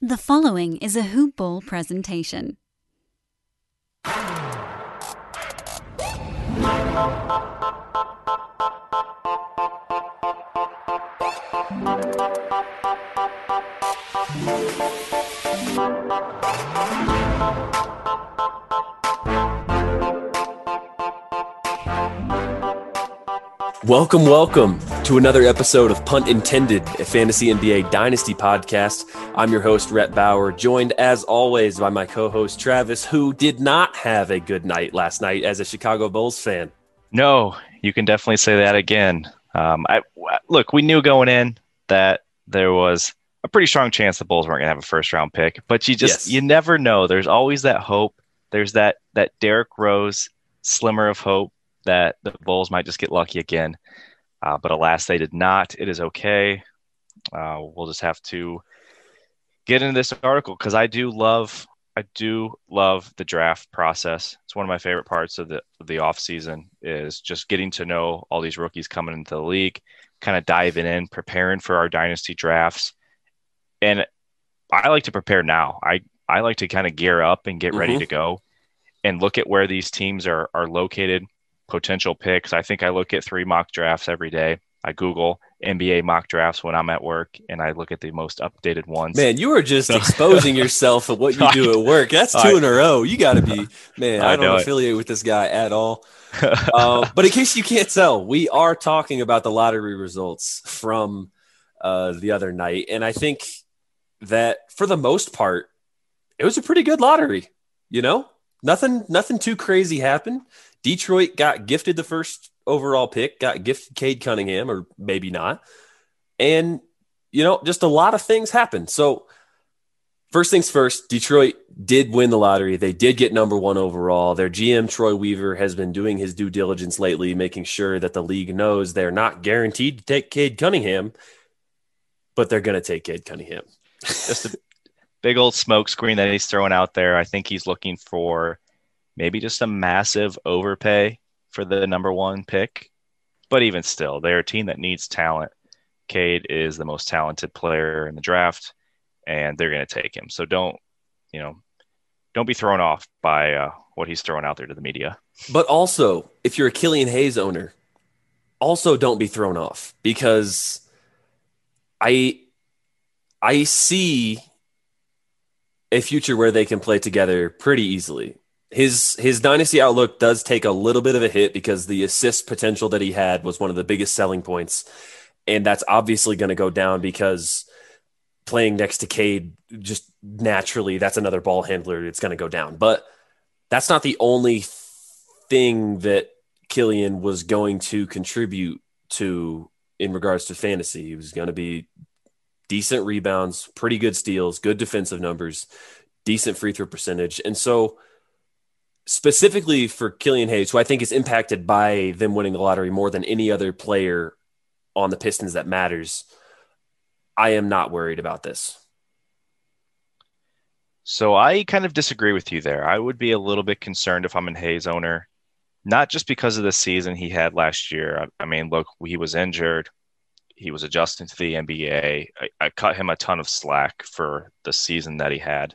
The following is a Hoop Ball presentation. Welcome, welcome to another episode of Punt Intended, a fantasy NBA dynasty podcast. I'm your host, Rhett Bauer, joined as always by my co host, Travis, who did not have a good night last night as a Chicago Bulls fan. No, you can definitely say that again. Um, I, look, we knew going in that there was a pretty strong chance the Bulls weren't going to have a first round pick, but you just, Yes. you never know. There's always that hope. There's that, that Derrick Rose slimmer of hope that the Bulls might just get lucky again. Uh, but alas, they did not. It is okay. Uh, we'll just have to get into this article because I do love I do love the draft process. It's one of my favorite parts of the the off season is just getting to know all these rookies coming into the league, kind of diving in, preparing for our dynasty drafts. And I like to prepare now. I I like to kind of gear up and get ready Mhm. to go and look at where these teams are are located, potential picks. I think I look at three mock drafts every day. I Google NBA mock drafts when I'm at work and I look at the most updated ones. Man, you are just exposing yourself of what you do at work. That's two I- in a row. You got to be, man, I, I don't know it. affiliate with this guy at all. uh, but in case you can't tell, we are talking about the lottery results from uh, the other night. And I think that for the most part, it was a pretty good lottery. You know, nothing, nothing too crazy happened. Detroit got gifted the first overall pick, got gifted Cade Cunningham, or maybe not. And, you know, just a lot of things happened. So, First things first, Detroit did win the lottery. They did get number one overall. Their GM, Troy Weaver, has been doing his due diligence lately, making sure that the league knows they're not guaranteed to take Cade Cunningham, but they're going to take Cade Cunningham. just a big old smoke screen that he's throwing out there. I think he's looking for maybe just a massive overpay for the number one pick. But even still, they're a team that needs talent. Cade is the most talented player in the draft, and they're going to take him. So don't, you know, don't be thrown off by uh, what he's throwing out there to the media. But also, if you're a Killian Hayes owner, also don't be thrown off because I I see a future where they can play together pretty easily. His his dynasty outlook does take a little bit of a hit because the assist potential that he had was one of the biggest selling points, and that's obviously going to go down because playing next to Cade just naturally that's another ball handler. It's going to go down, but that's not the only thing that Killian was going to contribute to in regards to fantasy. He was going to be decent rebounds, pretty good steals, good defensive numbers, decent free throw percentage. And so, specifically for Killian Hayes, who I think is impacted by them winning the lottery more than any other player on the Pistons that matters, I am not worried about this. So I kind of disagree with you there. I would be a little bit concerned if I'm a Hayes owner, not just because of the season he had last year. I, I mean, look, he was injured. He was adjusting to the NBA. I, I cut him a ton of slack for the season that he had.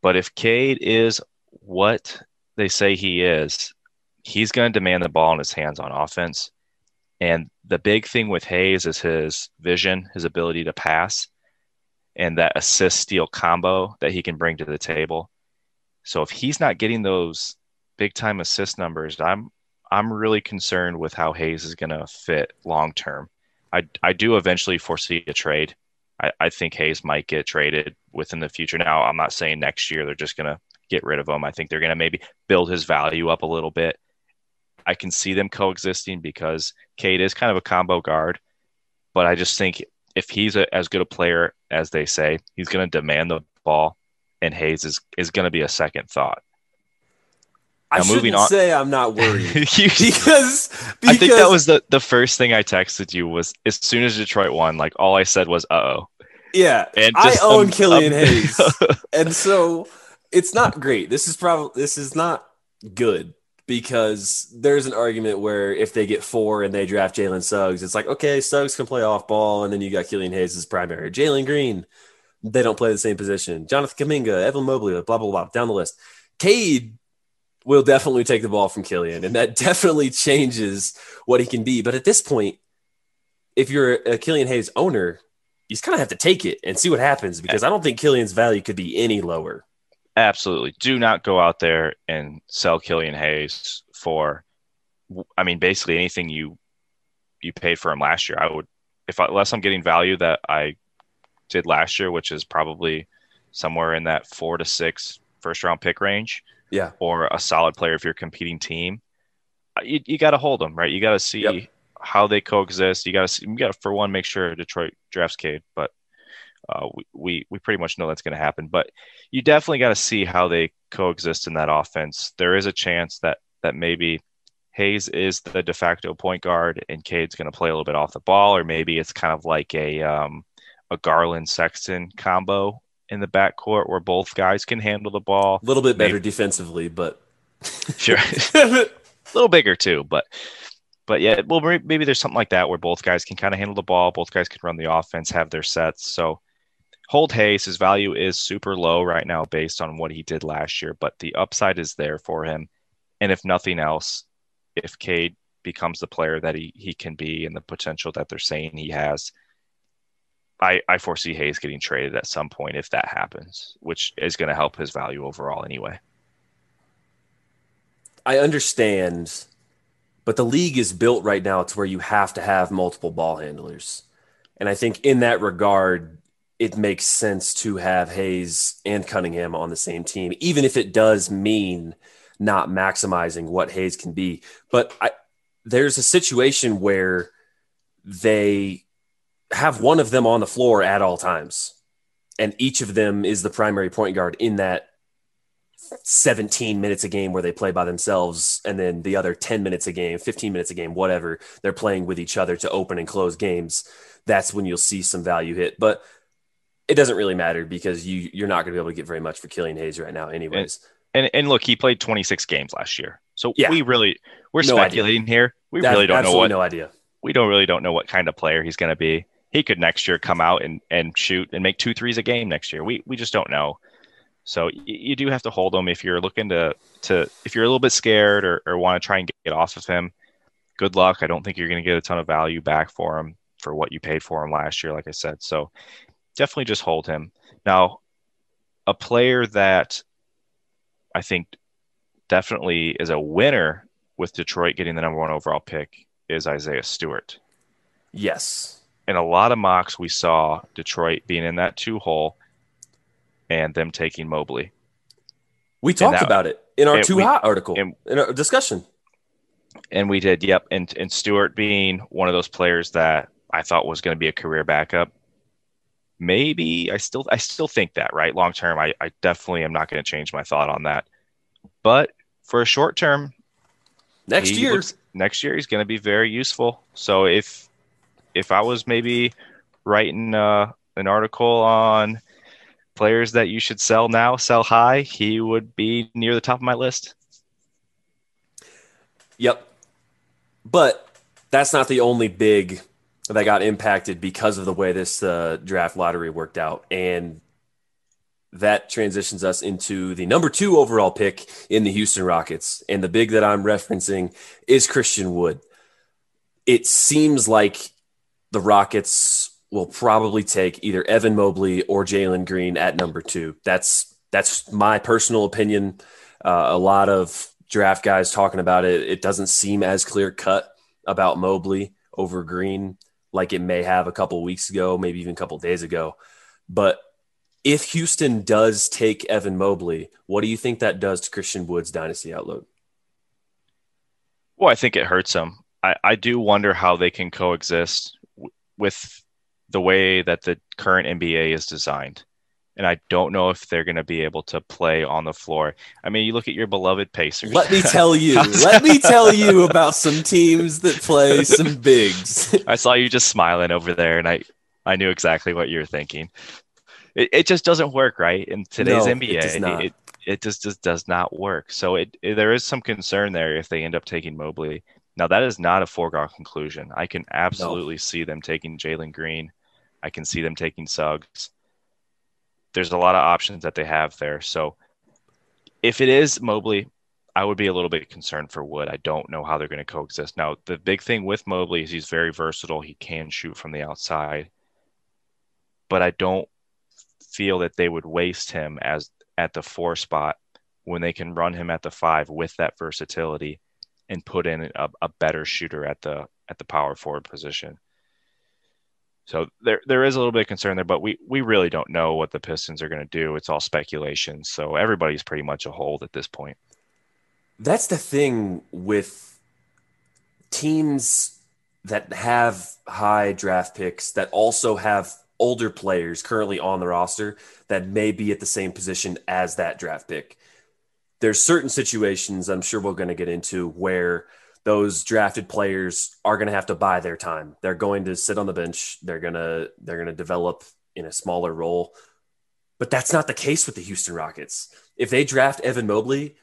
But if Cade is what they say he is, he's going to demand the ball in his hands on offense. And the big thing with Hayes is his vision, his ability to pass and that assist steal combo that he can bring to the table. So if he's not getting those big time assist numbers, I'm I'm really concerned with how Hayes is going to fit long term. I I do eventually foresee a trade. I, I think Hayes might get traded within the future. Now I'm not saying next year they're just going to get rid of him. I think they're going to maybe build his value up a little bit. I can see them coexisting because Cade is kind of a combo guard, but I just think if he's a, as good a player as they say, he's going to demand the ball, and Hayes is, is going to be a second thought. I Now, moving shouldn't on- say I'm not worried You- because, because I think that was the, the first thing I texted you was as soon as Detroit won, like all I said was, uh oh. yeah. And I own Killian um, Hayes, and so it's not great. This is probably this is not good because there's an argument where if they get four and they draft Jalen Suggs, it's like okay, Suggs can play off ball, and then you got Killian Hayes as primary. Jalen Green, they don't play the same position. Jonathan Kuminga, Evan Mobley, blah blah blah, down the list. Cade will definitely take the ball from Killian, and that definitely changes what he can be. But at this point, if you're a Killian Hayes owner, you just kind of have to take it and see what happens because I don't think Killian's value could be any lower. Absolutely. Do not go out there and sell Killian Hayes for, I mean, basically anything you you paid for him last year. I would, if I, unless I'm getting value that I did last year, which is probably somewhere in that four to six first round pick range. Yeah. Or a solid player if you're competing team. Uh, you, you got to hold them, right? You got to see yep. how they coexist. You got to see, you got to for one make sure Detroit drafts Cade, but uh, we, we we pretty much know that's going to happen. But you definitely got to see how they coexist in that offense. There is a chance that that maybe Hayes is the de facto point guard and Cade's going to play a little bit off the ball, or maybe it's kind of like a um, a Garland Sexton combo in the backcourt where both guys can handle the ball. A little bit better maybe. defensively, but sure, a little bigger too. But but yeah, well, maybe there's something like that where both guys can kind of handle the ball, both guys can run the offense, have their sets. So hold Hayes, his value is super low right now based on what he did last year, but the upside is there for him. And if nothing else, if Cade becomes the player that he, he can be and the potential that they're saying he has, I, I foresee Hayes getting traded at some point if that happens, which is going to help his value overall anyway. I understand, but the league is built right now to where you have to have multiple ball handlers. And I think in that regard, it makes sense to have Hayes and Cunningham on the same team, even if it does mean not maximizing what Hayes can be. But I, there's a situation where they have one of them on the floor at all times. And each of them is the primary point guard in that 17 minutes a game where they play by themselves. And then the other 10 minutes a game, 15 minutes a game, whatever, they're playing with each other to open and close games. That's when you'll see some value hit. But it doesn't really matter because you, you're not going to be able to get very much for Killian Hayes right now, anyways. And, and, and look, he played 26 games last year. So yeah. we really, we're no speculating idea. here. We really don't know what, no idea. We don't really don't know what kind of player he's going to be he could next year come out and, and shoot and make two threes a game next year. We we just don't know. So you, you do have to hold him if you're looking to to if you're a little bit scared or, or want to try and get off of him. Good luck. I don't think you're going to get a ton of value back for him for what you paid for him last year, like I said. So definitely just hold him. Now, a player that I think definitely is a winner with Detroit getting the number one overall pick is Isaiah Stewart. Yes in a lot of mocks, we saw Detroit being in that two hole and them taking Mobley. We talked that, about it in our two we, hot article and, in our discussion. And we did, yep. And and Stewart being one of those players that I thought was going to be a career backup. Maybe I still I still think that, right? Long term, I, I definitely am not going to change my thought on that. But for a short term, next year, looks, next year he's going to be very useful. So if if I was maybe writing uh, an article on players that you should sell now, sell high, he would be near the top of my list. Yep. But that's not the only big that got impacted because of the way this uh, draft lottery worked out. And that transitions us into the number two overall pick in the Houston Rockets. And the big that I'm referencing is Christian Wood. It seems like the Rockets will probably take either Evan Mobley or Jalen Green at number two. That's that's my personal opinion. Uh, a lot of draft guys talking about it. It doesn't seem as clear cut about Mobley over Green like it may have a couple weeks ago, maybe even a couple days ago. But if Houston does take Evan Mobley, what do you think that does to Christian Wood's dynasty outlook? Well, I think it hurts him. I, I do wonder how they can coexist with the way that the current NBA is designed. And I don't know if they're going to be able to play on the floor. I mean, you look at your beloved Pacers. Let me tell you. let me tell you about some teams that play some bigs. I saw you just smiling over there, and I, I knew exactly what you were thinking. It, it just doesn't work, right? In today's no, NBA, it, it, it, just, just does not work. So it, it there is some concern there if they end up taking Mobley. Now that is not a foregone conclusion. I can absolutely no. see them taking Jalen Green. I can see them taking Suggs. There's a lot of options that they have there. So if it is Mobley, I would be a little bit concerned for Wood. I don't know how they're going to coexist. Now, the big thing with Mobley is he's very versatile. He can shoot from the outside, but I don't feel that they would waste him as at the four spot when they can run him at the five with that versatility and put in a, a better shooter at the at the power forward position. So there there is a little bit of concern there, but we we really don't know what the Pistons are going to do. It's all speculation. So everybody's pretty much a hold at this point. That's the thing with teams that have high draft picks that also have older players currently on the roster that may be at the same position as that draft pick. There's certain situations I'm sure we're going to get into where those drafted players are going to have to buy their time. They're going to sit on the bench. They're going to they're going to develop in a smaller role. But that's not the case with the Houston Rockets. If they draft Evan Mobley,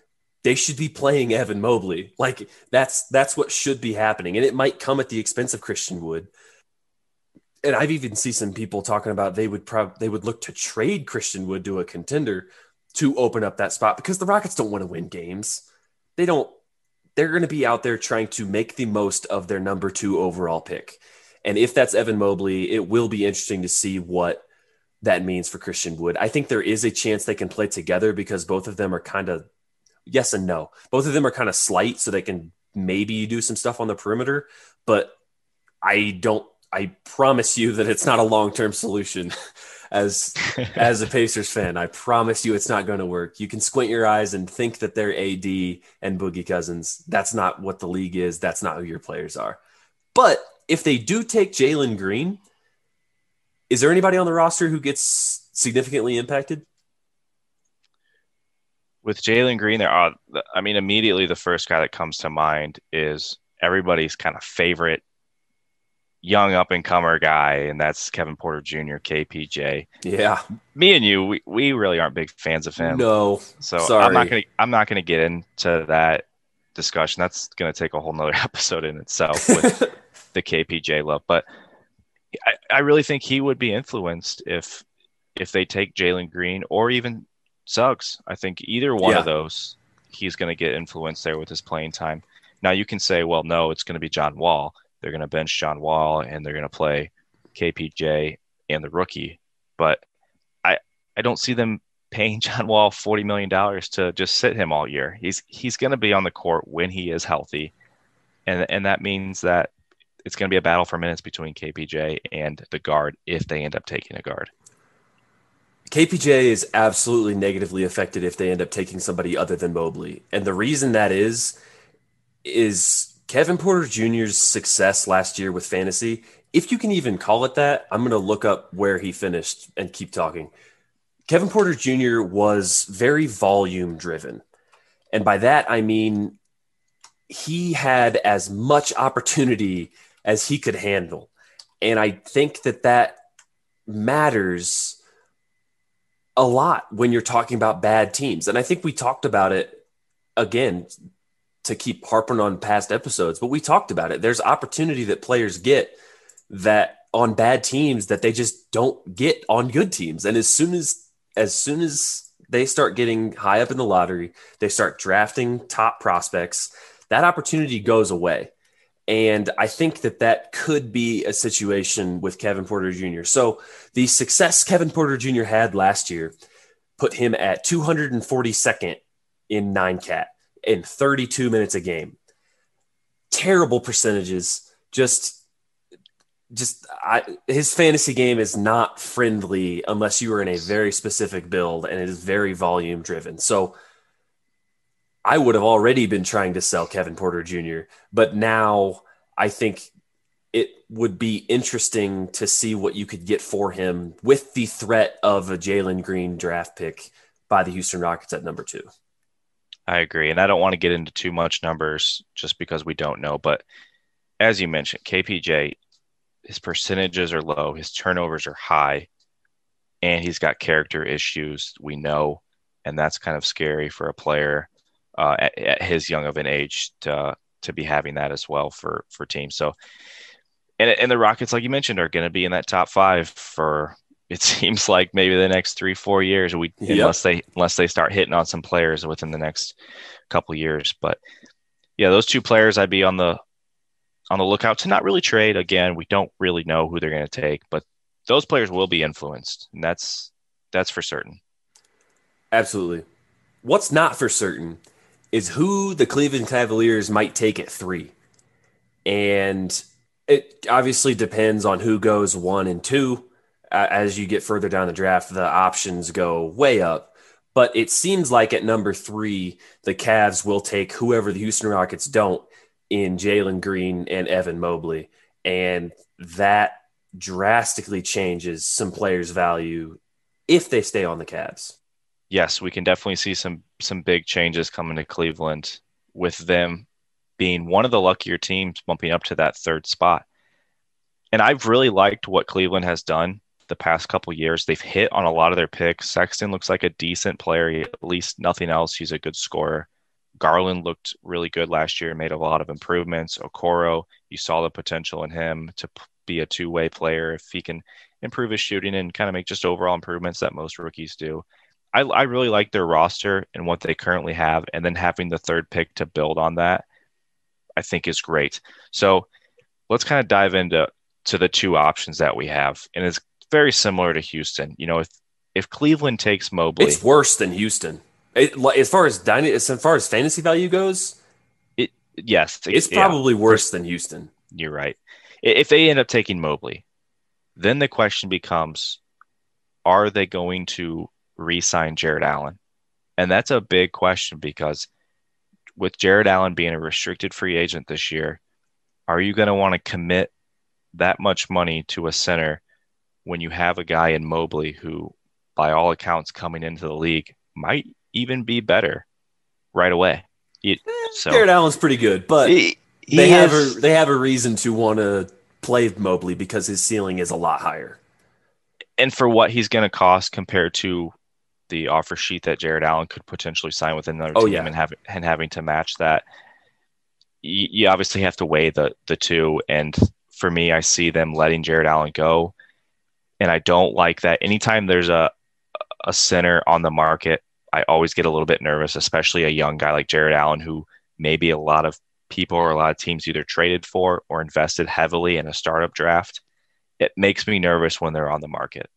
they should be playing Evan Mobley. Like that's that's what should be happening. And it might come at the expense of Christian Wood. And I've even seen some people talking about they would prob- they would look to trade Christian Wood to a contender to open up that spot because the Rockets don't want to win games. They don't they're going to be out there trying to make the most of their number two overall pick. And if that's Evan Mobley, it will be interesting to see what that means for Christian Wood. I think there is a chance they can play together because both of them are kind of yes and no. Both of them are kind of slight, so they can maybe do some stuff on the perimeter. But I don't. I promise you that it's not a long term solution. as as a Pacers fan. I promise you, it's not going to work. You can squint your eyes and think that they're AD and Boogie Cousins. That's not what the league is. That's not who your players are. But if they do take Jalen Green, is there anybody on the roster who gets significantly impacted? With Jalen Green, there are. I mean, immediately the first guy that comes to mind is everybody's kind of favorite young up and comer guy, and that's Kevin Porter Jr., KPJ. Yeah, me and you, we, we really aren't big fans of him. No, so sorry. I'm not gonna I'm not gonna get into that discussion. That's gonna take a whole nother episode in itself with the KPJ love. But I, I really think he would be influenced if if they take Jalen Green or even Suggs. I think either one yeah. of those, he's going to get influenced there with his playing time. Now you can say, well, no, it's going to be John Wall. They're going to bench John Wall and they're going to play KPJ and the rookie. But I I don't see them paying John Wall forty million dollars to just sit him all year. He's he's going to be on the court when he is healthy, and and that means that it's going to be a battle for minutes between KPJ and the guard if they end up taking a guard. KPJ is absolutely negatively affected if they end up taking somebody other than Mobley, and the reason that is is Kevin Porter Jr.'s success last year with fantasy, if you can even call it that, I'm going to look up where he finished and keep talking. Kevin Porter Jr. was very volume driven. And by that, I mean he had as much opportunity as he could handle. And I think that that matters a lot when you're talking about bad teams. And I think we talked about it again to keep harping on past episodes, but we talked about it. There's opportunity that players get that on bad teams that they just don't get on good teams. And as soon as as soon as they start getting high up in the lottery, they start drafting top prospects, that opportunity goes away. And I think that that could be a situation with Kevin Porter Jr. So the success Kevin Porter Jr. had last year put him at 242nd in nine cat in 32 minutes a game. Terrible percentages. Just just I, his fantasy game is not friendly unless you are in a very specific build and it is very volume driven. So I would have already been trying to sell Kevin Porter Jr., but now I think it would be interesting to see what you could get for him with the threat of a Jalen Green draft pick by the Houston Rockets at number two. I agree. And I don't want to get into too much numbers just because we don't know. But as you mentioned, KPJ, his percentages are low, his turnovers are high, and he's got character issues, we know. And that's kind of scary for a player uh, at, at, his young of an age to, to be having that as well for, for teams. So, and, and the Rockets, like you mentioned, are going to be in that top five for it seems like maybe the next three, four years. We yep. unless they unless they start hitting on some players within the next couple years. But yeah, those two players I'd be on the on the lookout to not really trade. Again, we don't really know who they're going to take, but those players will be influenced, and that's that's for certain. Absolutely. What's not for certain is who the Cleveland Cavaliers might take at three. And it obviously depends on who goes one and two. As you get further down the draft, the options go way up. But it seems like at number three, the Cavs will take whoever the Houston Rockets don't in Jalen Green and Evan Mobley. And that drastically changes some players' value if they stay on the Cavs yes, we can definitely see some some big changes coming to Cleveland with them being one of the luckier teams bumping up to that third spot. And I've really liked what Cleveland has done the past couple years. They've hit on a lot of their picks. Sexton looks like a decent player, at least nothing else. He's a good scorer. Garland looked really good last year, made a lot of improvements. Okoro, you saw the potential in him to be a two way player if he can improve his shooting and kind of make just overall improvements that most rookies do. I, I really like their roster and what they currently have, and then having the third pick to build on that, I think is great. So let's kind of dive into to the two options that we have, and it's very similar to Houston. You know, if if Cleveland takes Mobley, it's worse than Houston. It, as far as dyna- as far as fantasy value goes, it yes, it's probably yeah. worse than Houston. You're right. If they end up taking Mobley, then the question becomes: Are they going to re-sign Jarrett Allen? And that's a big question because with Jarrett Allen being a restricted free agent this year, are you going to want to commit that much money to a center when you have a guy in Mobley who, by all accounts, coming into the league might even be better right away? It, eh, so, Jarrett Allen's pretty good, but he, he they have a, they have a reason to want to play Mobley because his ceiling is a lot higher. And for what he's going to cost compared to the offer sheet that Jarrett Allen could potentially sign with another oh, team yeah. and have and having to match that. You, you obviously have to weigh the the two, and for me, I see them letting Jarrett Allen go, and I don't like that. Anytime there's a a center on the market, I always get a little bit nervous, especially a young guy like Jarrett Allen, who maybe a lot of people or a lot of teams either traded for or invested heavily in a startup draft. It makes me nervous when they're on the market.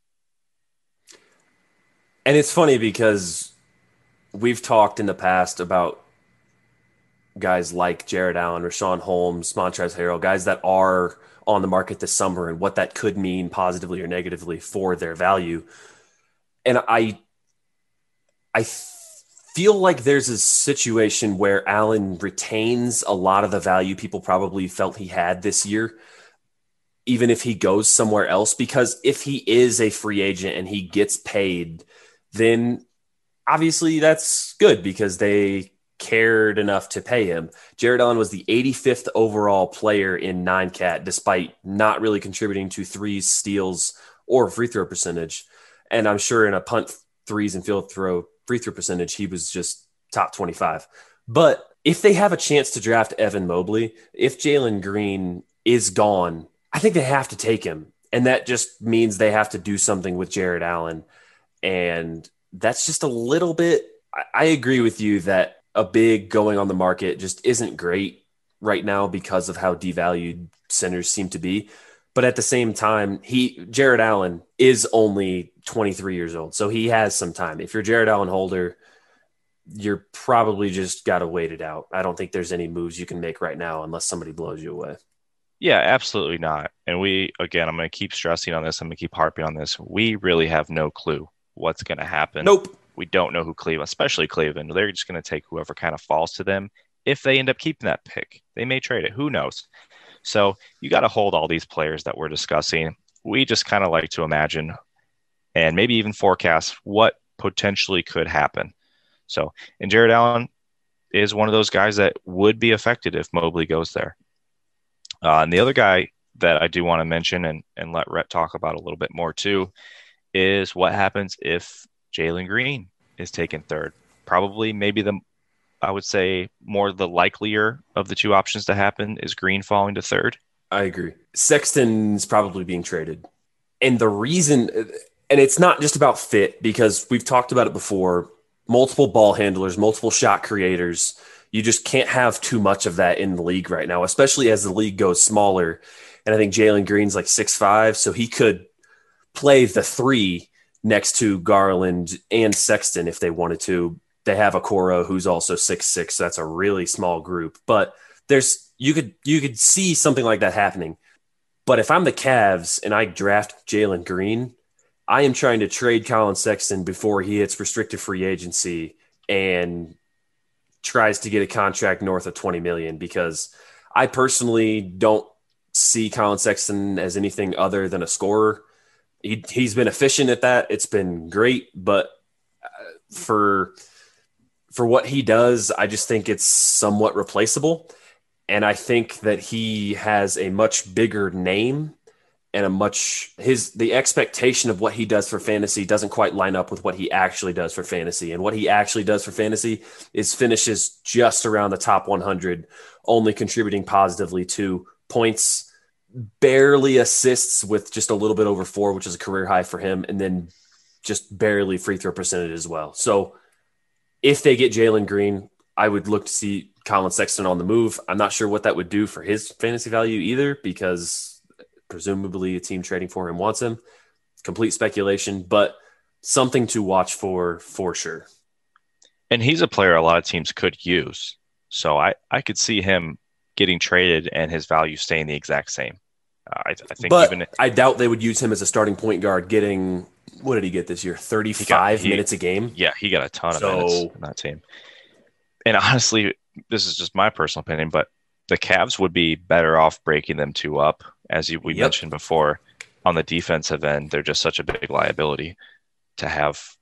And it's funny because we've talked in the past about guys like Jarrett Allen, Richaun Holmes, Montrezl Harrell, guys that are on the market this summer and what that could mean positively or negatively for their value. And I I feel like there's a situation where Allen retains a lot of the value people probably felt he had this year even if he goes somewhere else because if he is a free agent and he gets paid then obviously that's good because they cared enough to pay him. Jarrett Allen was the 85th overall player in nine cat, despite not really contributing to threes, steals, or free throw percentage. And I'm sure in a punt threes and field throw free throw percentage, he was just top 25. But if they have a chance to draft Evan Mobley, if Jalen Green is gone, I think they have to take him. And that just means they have to do something with Jarrett Allen. And that's just a little bit, I, agree with you that a big going on the market just isn't great right now because of how devalued centers seem to be. But at the same time, he Jarrett Allen is only 23 years old, so he has some time. If you're Jarrett Allen holder, you're probably just got to wait it out. I don't think there's any moves you can make right now unless somebody blows you away. Yeah, absolutely not. And we again, I'm going to keep stressing on this. I'm going to keep harping on this. We really have no clue what's going to happen. Nope. We don't know who Cleveland, especially Cleveland. They're just going to take whoever kind of falls to them. If they end up keeping that pick, they may trade it. Who knows? So you got to hold all these players that we're discussing. We just kind of like to imagine and maybe even forecast what potentially could happen. So, and Jarrett Allen is one of those guys that would be affected if Mobley goes there. Uh, and the other guy that I do want to mention and, and let Rhett talk about a little bit more too is what happens if Jalen Green is taken third. Probably, maybe the I would say more the likelier of the two options to happen is Green falling to third. I agree. Sexton's probably being traded, and the reason and it's not just about fit because we've talked about it before. Multiple ball handlers, multiple shot creators. You just can't have too much of that in the league right now, especially as the league goes smaller. And I think Jalen Green's like six five, so he could play the three next to Garland and Sexton if they wanted to. They have Okoro who's also six six. So that's a really small group, but there's you could you could see something like that happening. But if I'm the Cavs and I draft Jalen Green, I am trying to trade Collin Sexton before he hits restricted free agency and tries to get a contract north of 20 million because I personally don't see Collin Sexton as anything other than a scorer. He, he's been efficient at that. It's been great, but uh, for for what he does, I just think it's somewhat replaceable. And I think that he has a much bigger name and a much his the expectation of what he does for fantasy doesn't quite line up with what he actually does for fantasy. And what he actually does for fantasy is finishes just around the top 100, only contributing positively to points, barely assists with just a little bit over four, which is a career high for him, and then just barely free throw percentage as well. So if they get Jalen Green, I would look to see Collin Sexton on the move. I'm not sure what that would do for his fantasy value either, because presumably a team trading for him wants him. Complete speculation, but something to watch for for sure. And he's a player a lot of teams could use. So I, I could see him getting traded and his value staying the exact same. Uh, I, I, think but even I doubt they would use him as a starting point guard, getting what did he get this year? Thirty five minutes a game. Yeah, he got a ton so, of minutes in that team. And honestly, this is just my personal opinion, but the Cavs would be better off breaking them two up, as you, we yep. mentioned before. On the defensive end, they're just such a big liability to have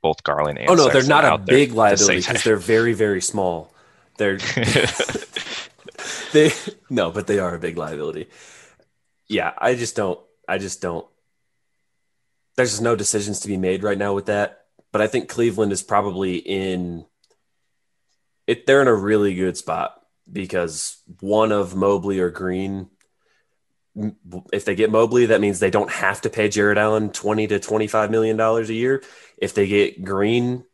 both Garland and. Oh no, they're not a big liability because they're very very small. They're they no, but they are a big liability. Yeah, I just don't. I just don't. There's just no decisions to be made right now with that. But I think Cleveland is probably in it, they're in a really good spot because one of Mobley or Green, if they get Mobley, that means they don't have to pay Jarrett Allen 20 to 25 million dollars a year. If they get Green,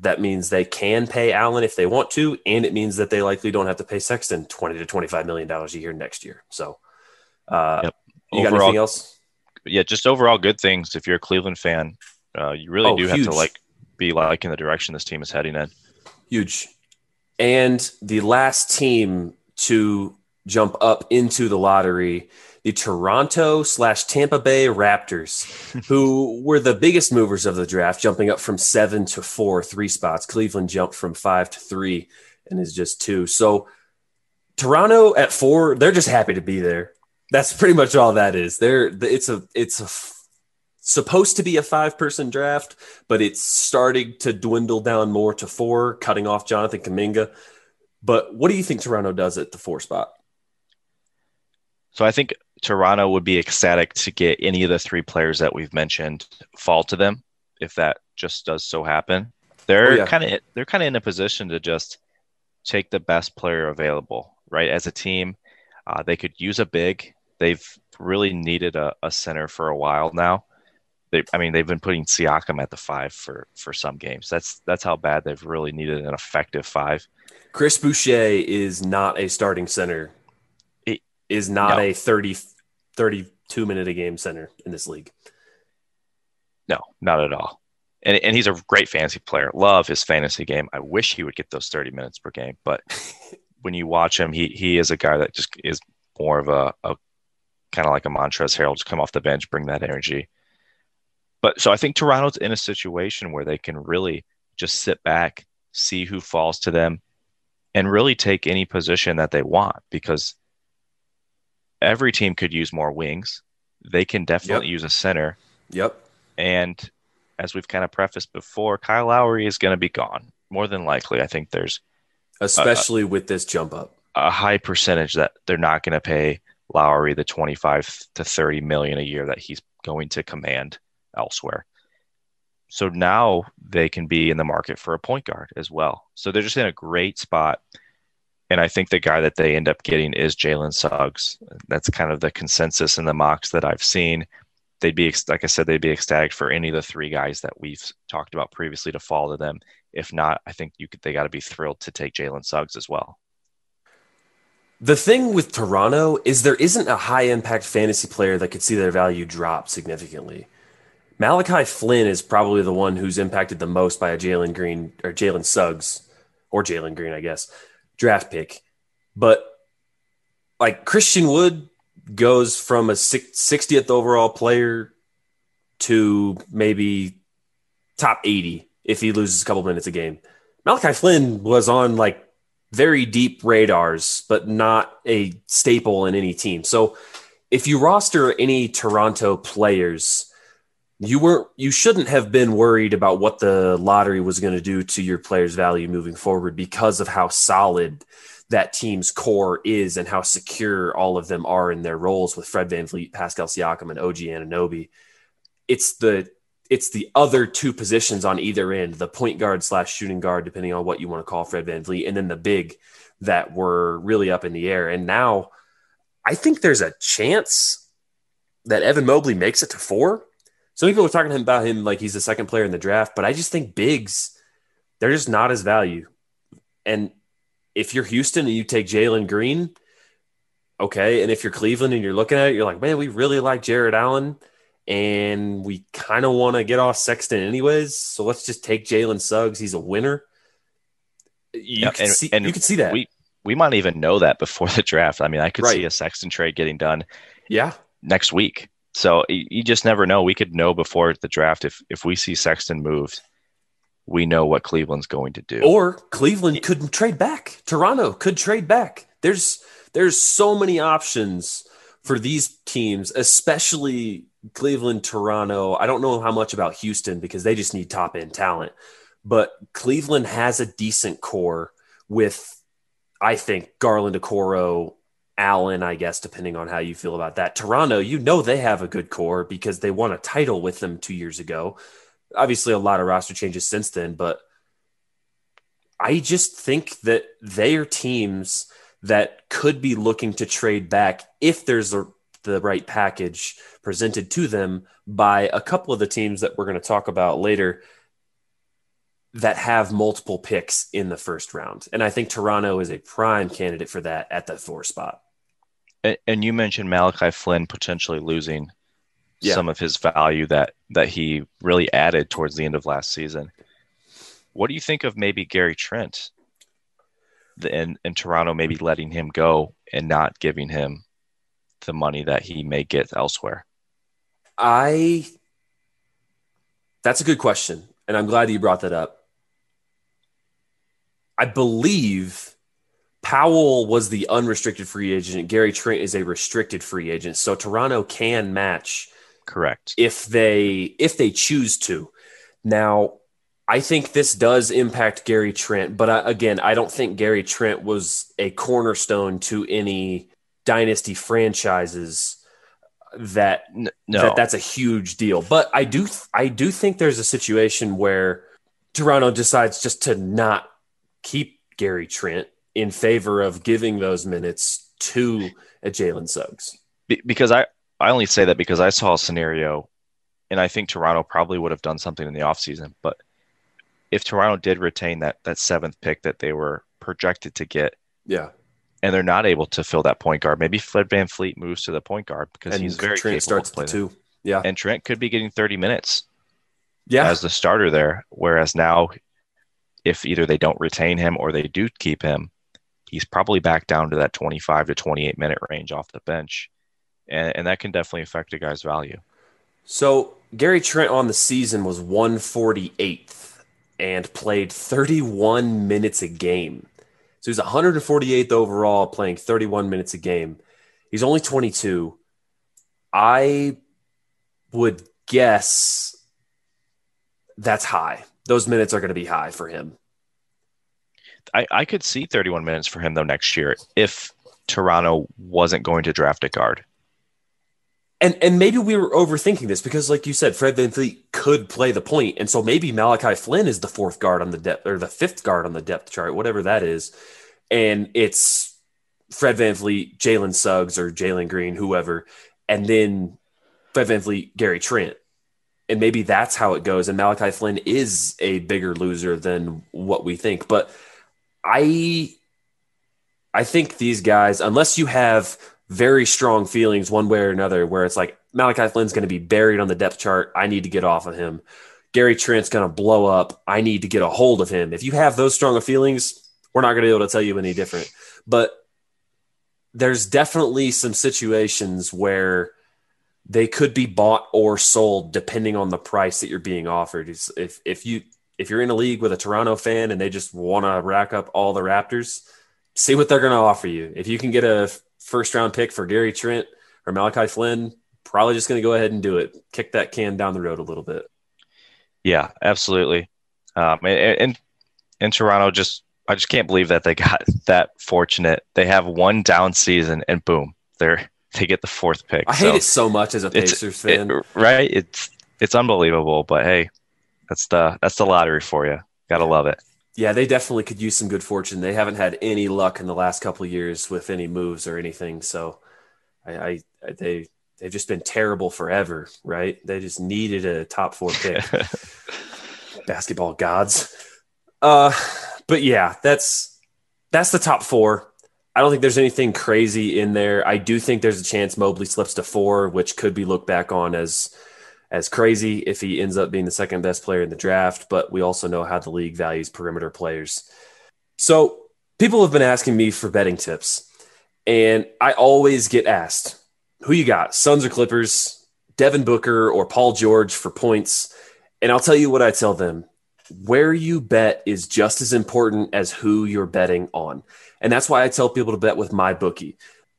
that means they can pay Allen if they want to, and it means that they likely don't have to pay Sexton 20 to 25 million dollars a year next year. So, uh, yep. You overall, got anything else? Yeah, just overall good things. If you're a Cleveland fan, uh, you really oh, do huge. have to like be liking the direction this team is heading in. Huge and the last team to jump up into the lottery, the Toronto slash Tampa Bay Raptors, who were the biggest movers of the draft, jumping up from seven to four, three spots. Cleveland jumped from five to three and is just two. So Toronto at four, they're just happy to be there. That's pretty much all that is. They're it's a it's a supposed to be a five person draft, but it's starting to dwindle down more to four, cutting off Jonathan Kuminga. But what do you think Toronto does at the four spot? So I think Toronto would be ecstatic to get any of the three players that we've mentioned fall to them if that just does so happen. They're oh, yeah. kind of they're kind of in a position to just take the best player available, right? As a team, uh, they could use a big. They've really needed a, a center for a while now they, I mean, they've been putting Siakam at the five for for some games. That's that's how bad they've really needed an effective five. Chris Boucher is not a starting center. It is not no. a 30, 32 minute a game center in this league. No, not at all. And, and he's a great fantasy player. Love his fantasy game. I wish he would get those 30 minutes per game. But when you watch him, he he is a guy that just is more of a, a kind of like a Montrezl Harrell, just come off the bench, bring that energy. But so I think Toronto's in a situation where they can really just sit back, see who falls to them, and really take any position that they want because every team could use more wings. They can definitely yep. use a center. Yep. And as we've kind of prefaced before, Kyle Lowry is going to be gone. More than likely, I think there's especially a, with this jump up a high percentage that they're not going to pay Lowry the 25 to 30 million a year that he's going to command elsewhere. So now they can be in the market for a point guard as well. So they're just in a great spot. And I think the guy that they end up getting is Jalen Suggs. That's kind of the consensus in the mocks that I've seen. they'd be like I said, they'd be ecstatic for any of the three guys that we've talked about previously to fall to them. If not, I think you could they got to be thrilled to take Jalen Suggs as well. The thing with Toronto is there isn't a high impact fantasy player that could see their value drop significantly. Malachi Flynn is probably the one who's impacted the most by a Jalen Green or Jalen Suggs or Jalen Green, I guess, draft pick. But like Christian Wood goes from a 60th overall player to maybe top 80 if he loses a couple minutes a game. Malachi Flynn was on like very deep radars, but not a staple in any team. So if you roster any Toronto players, you weren't you shouldn't have been worried about what the lottery was going to do to your player's value moving forward because of how solid that team's core is and how secure all of them are in their roles with Fred VanVleet, Pascal Siakam, and OG Anunoby. It's the it's the other two positions on either end, the point guard slash shooting guard, depending on what you want to call Fred VanVleet, and then the big that were really up in the air. And now I think there's a chance that Evan Mobley makes it to four. Some people are talking about him like he's the second player in the draft, but I just think bigs, they're just not as value. And if you're Houston and you take Jalen Green, okay. And if you're Cleveland and you're looking at it, you're like, man, we really like Jarrett Allen and we kind of want to get off Sexton anyways. So let's just take Jalen Suggs. He's a winner. You yeah, can and, see and you can see that. We we might even know that before the draft. I mean, I could right. see a Sexton trade getting done. Yeah. Next week. So you just never know. We could know before the draft if if we see Sexton moved we know what Cleveland's going to do. Or Cleveland could trade back. Toronto could trade back. There's there's so many options for these teams, especially Cleveland, Toronto. I don't know how much about Houston because they just need top end talent. But Cleveland has a decent core with, I think, Garland, Okoro, Allen, I guess, depending on how you feel about that. Toronto, you know they have a good core because they won a title with them two years ago obviously a lot of roster changes since then, but I just think that they are teams that could be looking to trade back if there's a, the right package presented to them by a couple of the teams that we're going to talk about later that have multiple picks in the first round. And I think Toronto is a prime candidate for that at the four spot. And you mentioned Malachi Flynn potentially losing yeah. some of his value that that he really added towards the end of last season. What do you think of maybe Gary Trent in, in Toronto maybe letting him go and not giving him the money that he may get elsewhere? I that's a good question. And I'm glad that you brought that up. I believe Powell was the unrestricted free agent. Gary Trent is a restricted free agent. So Toronto can match Correct. If they if they choose to. Now, I think this does impact Gary Trent, but I, again, I don't think Gary Trent was a cornerstone to any dynasty franchises that no. that that's a huge deal. But I do I do think there's a situation where Toronto decides just to not keep Gary Trent in favor of giving those minutes to a Jalen Suggs. Because I I only say that because I saw a scenario, and I think Toronto probably would have done something in the offseason. But if Toronto did retain that that seventh pick that they were projected to get, yeah, and they're not able to fill that point guard, maybe Fred VanVleet moves to the point guard because and he's very Trent capable. Starts two, yeah, and Trent could be getting thirty minutes, yeah, as the starter there. Whereas now, if either they don't retain him or they do keep him, he's probably back down to that twenty-five to twenty-eight minute range off the bench and, and that can definitely affect a guy's value. So Gary Trent on the season was 148th and played 31 minutes a game. So he's 148th overall, playing 31 minutes a game. He's only 22. I would guess that's high. Those minutes are going to be high for him. I, I could see 31 minutes for him though next year if Toronto wasn't going to draft a guard and and maybe we were overthinking this because, like you said, Fred VanVleet could play the point, and so maybe Malachi Flynn is the fourth guard on the depth or the fifth guard on the depth chart, whatever that is, and it's Fred VanVleet, Jalen Suggs, or Jalen Green, whoever, and then Fred VanVleet, Gary Trent. And maybe that's how it goes. And Malachi Flynn is a bigger loser than what we think. But I I think these guys, unless you have very strong feelings one way or another, where it's like Malachi Flynn's going to be buried on the depth chart, I need to get off of him. Gary Trent's going to blow up, I need to get a hold of him. If you have those strong feelings, we're not going to be able to tell you any different. But there's definitely some situations where they could be bought or sold depending on the price that you're being offered. If if you if you're in a league with a Toronto fan and they just want to rack up all the Raptors, see what they're going to offer you. If you can get a first round pick for Gary Trent or Malachi Flynn, probably just going to go ahead and do it. Kick that can down the road a little bit. Yeah, absolutely. Um, and, and in Toronto, just I just can't believe that they got that fortunate. They have one down season and boom, they're they get the fourth pick. I hate it so much as a Pacers fan. It, right? It's it's unbelievable, but hey, that's the that's the lottery for you. Gotta love it. Yeah, they definitely could use some good fortune. They haven't had any luck in the last couple years with any moves or anything. So, I, I they they've just been terrible forever, right? They just needed a top four pick. Basketball gods. Uh, but yeah, that's that's the top four. I don't think there's anything crazy in there. I do think there's a chance Mobley slips to four, which could be looked back on as as crazy if he ends up being the second best player in the draft. But we also know how the league values perimeter players. So people have been asking me for betting tips, and I always get asked, "Who you got? Suns or Clippers? Devin Booker or Paul George for points?" And I'll tell you what I tell them: where you bet is just as important as who you're betting on. And that's why I tell people to bet with MyBookie.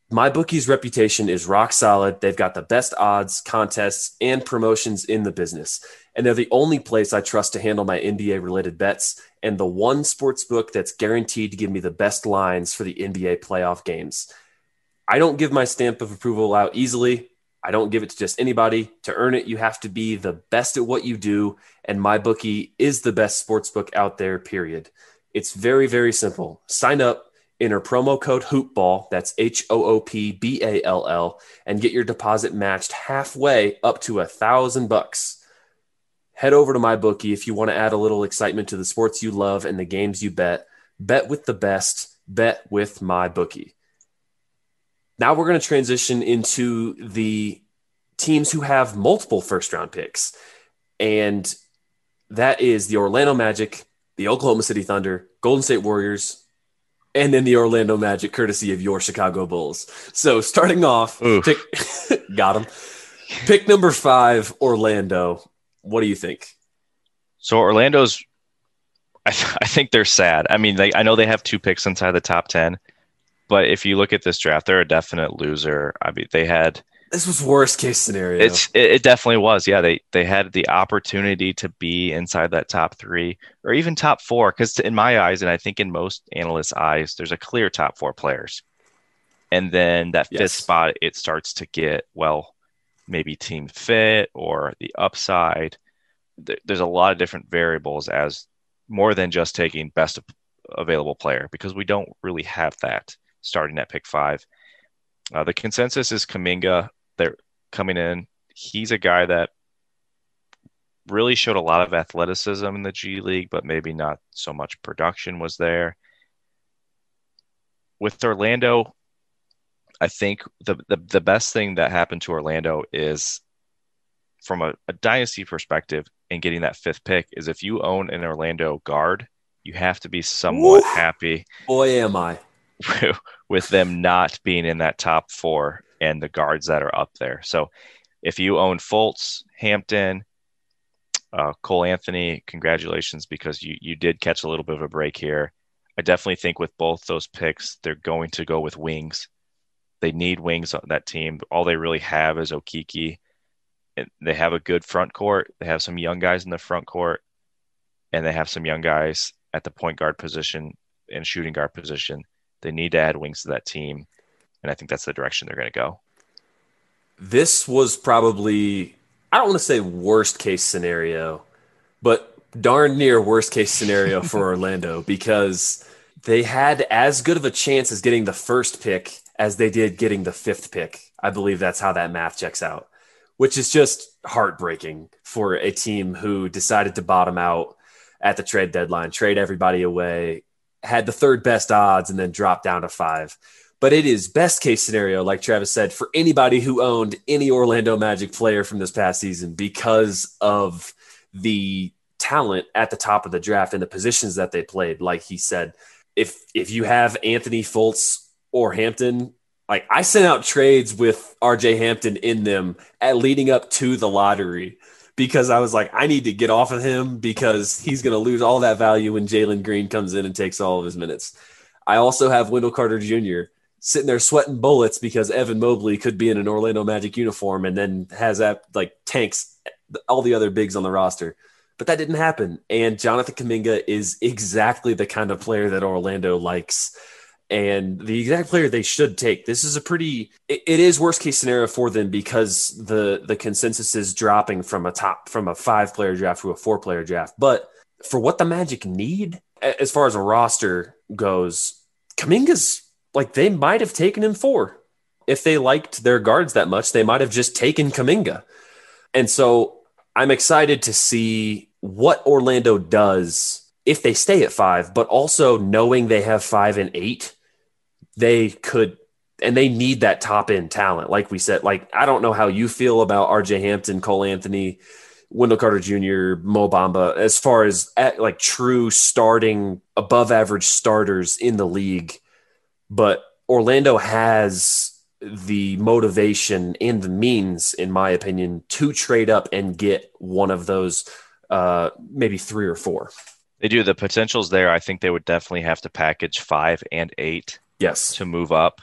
My bookie's reputation is rock solid. They've got the best odds, contests, and promotions in the business. And they're the only place I trust to handle my NBA related bets and the one sports book that's guaranteed to give me the best lines for the NBA playoff games. I don't give my stamp of approval out easily. I don't give it to just anybody. To earn it, you have to be the best at what you do. And MyBookie is the best sports book out there, period. It's very, very simple. Sign up, enter promo code HOOPBALL, that's H O O P B A L L, and get your deposit matched halfway up to a thousand bucks. Head over to MyBookie if you want to add a little excitement to the sports you love and the games you bet. Bet with the best, bet with MyBookie. Now we're going to transition into the teams who have multiple first round picks. And that is the Orlando Magic, the Oklahoma City Thunder, Golden State Warriors, and then the Orlando Magic, courtesy of your Chicago Bulls. So starting off, pick, got him. Pick number five, Orlando. What do you think? So Orlando's, I, th- I think they're sad. I mean, they, I know they have two picks inside the top ten, but if you look at this draft, they're a definite loser. I mean, they had this was worst case scenario. It's it, it, definitely was. Yeah, they they had the opportunity to be inside that top three or even top four. Because in my eyes, and I think in most analysts' eyes, there's a clear top four players, and then that yes. fifth spot it starts to get well, maybe team fit or the upside. There's a lot of different variables as more than just taking best available player because we don't really have that starting at pick five. Uh, the consensus is Kuminga. They're coming in. He's a guy that really showed a lot of athleticism in the G League, but maybe not so much production was there. With Orlando, I think the, the, the best thing that happened to Orlando is from a, a dynasty perspective and getting that fifth pick is if you own an Orlando guard, you have to be somewhat happy. Boy, am I. with them not being in that top four and the guards that are up there. So if you own Fultz, Hampton, uh, Cole Anthony, congratulations because you you did catch a little bit of a break here. I definitely think with both those picks, they're going to go with wings. They need wings on that team. All they really have is Okeke. They have a good front court. They have some young guys in the front court, and they have some young guys at the point guard position and shooting guard position. They need to add wings to that team, and I think that's the direction they're going to go. This was probably I don't want to say worst case scenario, but darn near worst case scenario for Orlando because they had as good of a chance as getting the first pick as they did getting the fifth pick. I believe that's how that math checks out. which is just heartbreaking for a team who decided to bottom out at the trade deadline, trade everybody away, had the third best odds, and then dropped down to five. But it is best case scenario, like Travis said, for anybody who owned any Orlando Magic player from this past season because of the talent at the top of the draft and the positions that they played. Like he said, if if you have Anthony Fultz or Hampton, like I sent out trades with RJ Hampton in them at leading up to the lottery because I was like, I need to get off of him because he's going to lose all that value when Jalen Green comes in and takes all of his minutes. I also have Wendell Carter Jr. sitting there sweating bullets because Evan Mobley could be in an Orlando Magic uniform and then has that like tanks all the other bigs on the roster. But that didn't happen. And Jonathan Kuminga is exactly the kind of player that Orlando likes and the exact player they should take. This is a pretty it, it is worst case scenario for them because the the consensus is dropping from a top from a five player draft to a four player draft. But for what the Magic need as far as a roster goes, Kuminga's like they might have taken him four. If they liked their guards that much, they might have just taken Kuminga. And so I'm excited to see what Orlando does if they stay at five, but also knowing they have five and eight they could and they need that top end talent. Like we said, like I don't know how you feel about RJ Hampton, Cole Anthony, Wendell Carter Jr., Mo Bamba, as far as at, like true starting above average starters in the league. But Orlando has the motivation and the means, in my opinion, to trade up and get one of those, uh, maybe three or four. They do. The potential's there. I think they would definitely have to package five and eight Yes. To move up.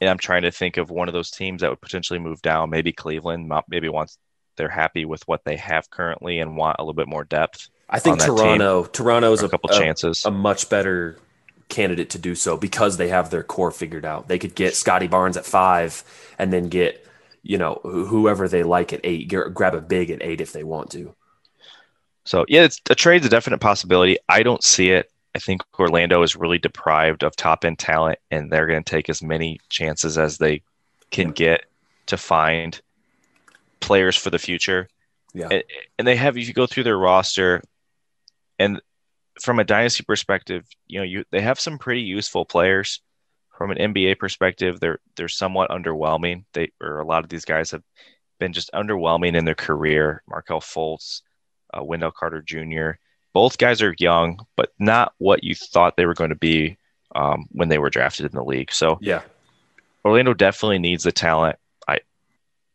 And I'm trying to think of one of those teams that would potentially move down. Maybe Cleveland, maybe once they're happy with what they have currently and want a little bit more depth. I think Toronto, Toronto is a, a couple a, chances, a much better candidate to do so because they have their core figured out. They could get Scottie Barnes at five and then get, you know, whoever they like at eight, grab a big at eight if they want to. So yeah, it's a trade's a definite possibility. I don't see it I think Orlando is really deprived of top end talent, and they're going to take as many chances as they can get to find players for the future. Yeah. And, and they have, if you go through their roster, and from a dynasty perspective, you know, you they have some pretty useful players. From an NBA perspective, they're they're somewhat underwhelming. They or a lot of these guys have been just underwhelming in their career. Markelle Fultz, uh, Wendell Carter Jr both guys are young, but not what you thought they were going to be um, when they were drafted in the league. So yeah, Orlando definitely needs the talent. I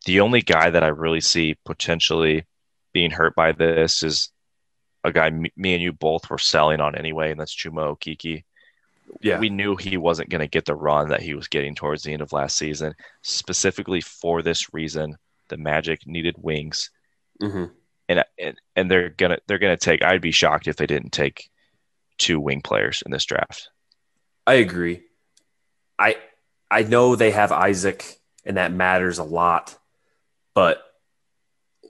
the only guy that I really see potentially being hurt by this is a guy me, me and you both were selling on anyway, and that's Chuma Okeke. Yeah, we knew he wasn't going to get the run that he was getting towards the end of last season. Specifically for this reason, the Magic needed wings. Mm-hmm and and and they're gonna they're gonna take. I'd be shocked if they didn't take two wing players in this draft. I agree. I I know they have Isaac, and that matters a lot, but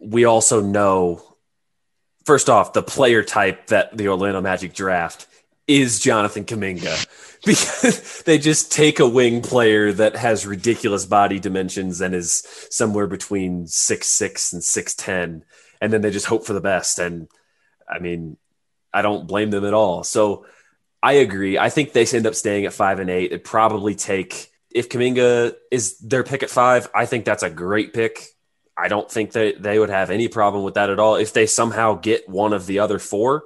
we also know. First off, the player type that the Orlando Magic draft is Jonathan Kuminga because they just take a wing player that has ridiculous body dimensions and is somewhere between six six and six ten and then they just hope for the best. And I mean, I don't blame them at all. So I agree. I think they end up staying at five and eight. It'd probably take if Kuminga is their pick at five. I think that's a great pick. I don't think that they would have any problem with that at all. If they somehow get one of the other four,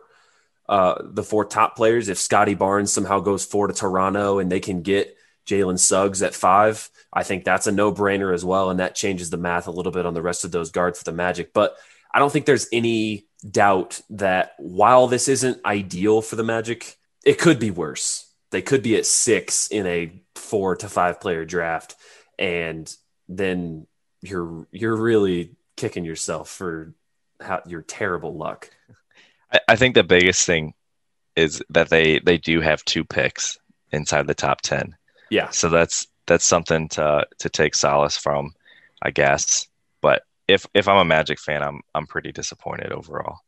uh, the four top players, if Scottie Barnes somehow goes four to Toronto and they can get Jalen Suggs at five, I think that's a no brainer as well. And that changes the math a little bit on the rest of those guards for the Magic. But I don't think there's any doubt that while this isn't ideal for the Magic, it could be worse. They could be at six in a four to five player draft, and then you're you're really kicking yourself for how your terrible luck. I, I think the biggest thing is that they they do have two picks inside the top ten. Yeah. So that's that's something to to take solace from, I guess. If if I'm a Magic fan, I'm I'm pretty disappointed overall.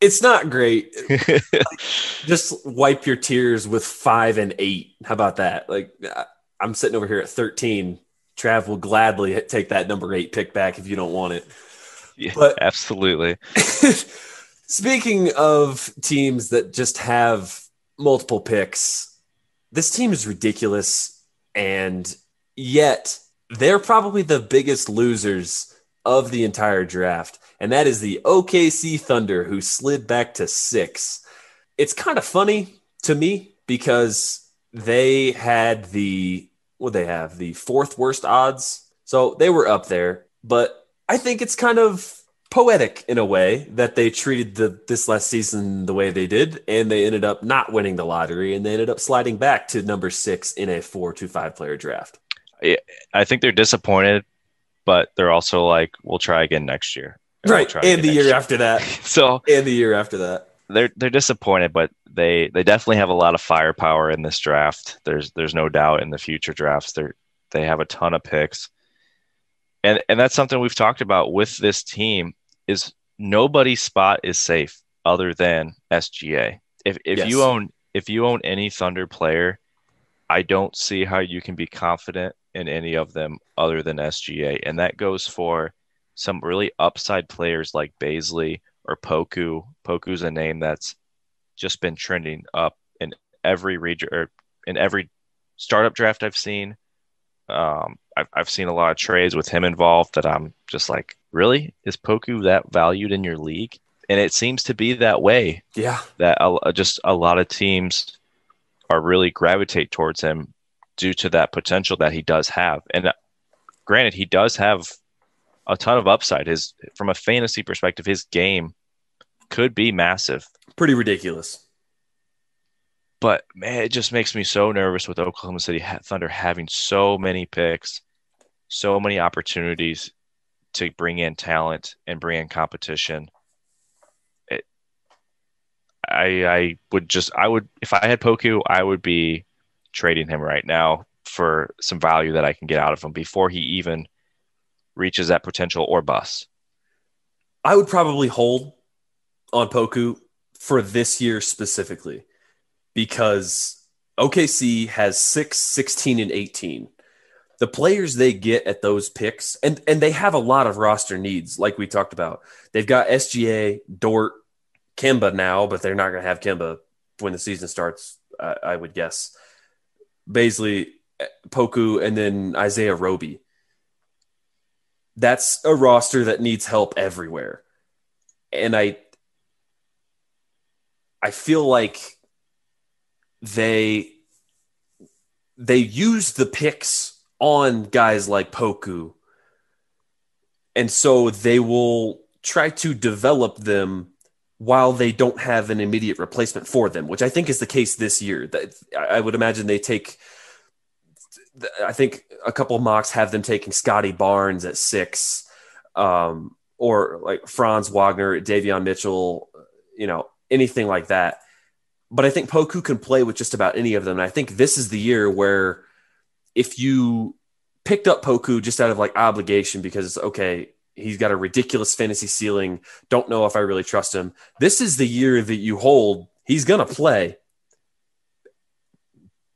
It's not great. Just wipe your tears with five and eight. How about that? Like I'm sitting over here at 13, Trav will gladly take that number eight pick back if you don't want it. Yeah, But- absolutely. Speaking of teams that just have multiple picks, this team is ridiculous. And yet they're probably the biggest losers of the entire draft. And that is the OKC Thunder, who slid back to six. It's kind of funny to me because they had the, what they have, the fourth worst odds. So they were up there. But I think it's kind of poetic in a way that they treated the this last season the way they did, and they ended up not winning the lottery, and they ended up sliding back to number six in a four to five player draft. I think they're disappointed, but they're also like, we'll try again next year. We'll Right, and the next year after that, So and the year after that. they're they're disappointed, but they they definitely have a lot of firepower in this draft. There's there's no doubt in the future drafts They're they have a ton of picks, and and that's something we've talked about with this team is nobody's spot is safe other than SGA. If if Yes. you own if you own any Thunder player, I don't see how you can be confident in any of them other than SGA, and that goes for some really upside players like Bazley or Poku. Poku's a name that's just been trending up in every region or in every startup draft I've seen. Um, I've, I've seen a lot of trades with him involved that I'm just like, really? Is Poku that valued in your league? And it seems to be that way Yeah, that a, just a lot of teams are really gravitate towards him due to that potential that he does have. And uh, granted, he does have a ton of upside. His from a fantasy perspective, his game could be massive. pretty ridiculous. But man, it just makes me so nervous with Oklahoma City Thunder having so many picks, so many opportunities to bring in talent and bring in competition. It, I I would just I would if I had Poku, I would be trading him right now for some value that I can get out of him before he even reaches that potential or bust. I would probably hold on Poku for this year specifically because OKC has 6, 16, and 18. The players they get at those picks, and, and they have a lot of roster needs, like we talked about. They've got SGA, Dort, Kemba now, but they're not going to have Kemba when the season starts, I, I would guess. Bazley, eh, Poku, and then Isaiah Roby that's a roster that needs help everywhere. And I I feel like they they use the picks on guys like Poku. And so they will try to develop them while they don't have an immediate replacement for them, which I think is the case this year. That I would imagine they take I think a couple of mocks have them taking Scottie Barnes at six, um, or like Franz Wagner, Davion Mitchell, you know, anything like that. But I think Poku can play with just about any of them. And I think this is the year where if you picked up Poku just out of like obligation because okay, he's got a ridiculous fantasy ceiling, don't know if I really trust him. This is the year that you hold, he's gonna play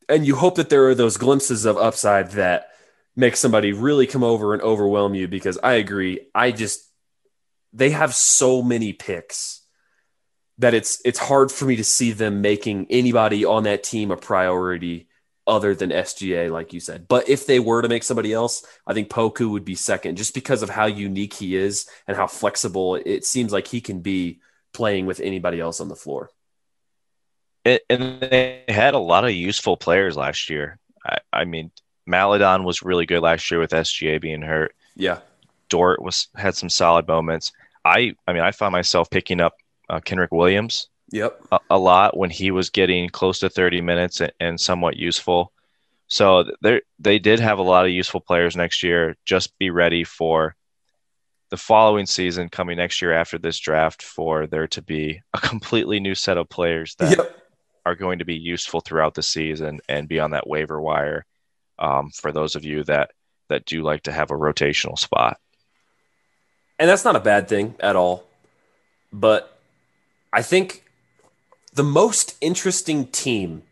and you hope that there are those glimpses of upside that make somebody really come over and overwhelm you because I agree. I just they have so many picks that it's it's hard for me to see them making anybody on that team a priority other than SGA like you said. But if they were to make somebody else, I think Poku would be second just because of how unique he is and how flexible it seems like he can be playing with anybody else on the floor. It, and they had a lot of useful players last year. I, I mean, Maledon was really good last year with SGA being hurt. Yeah. Dort was had some solid moments. I I mean, I found myself picking up uh, Kenrich Williams Yep. a, a lot when he was getting close to 30 minutes and, and somewhat useful. So they they did have a lot of useful players next year. Just be ready for the following season coming next year after this draft for there to be a completely new set of players that Yep. are going to be useful throughout the season and be on that waiver wire um, for those of you that that do like to have a rotational spot. And that's not a bad thing at all. But I think the most interesting team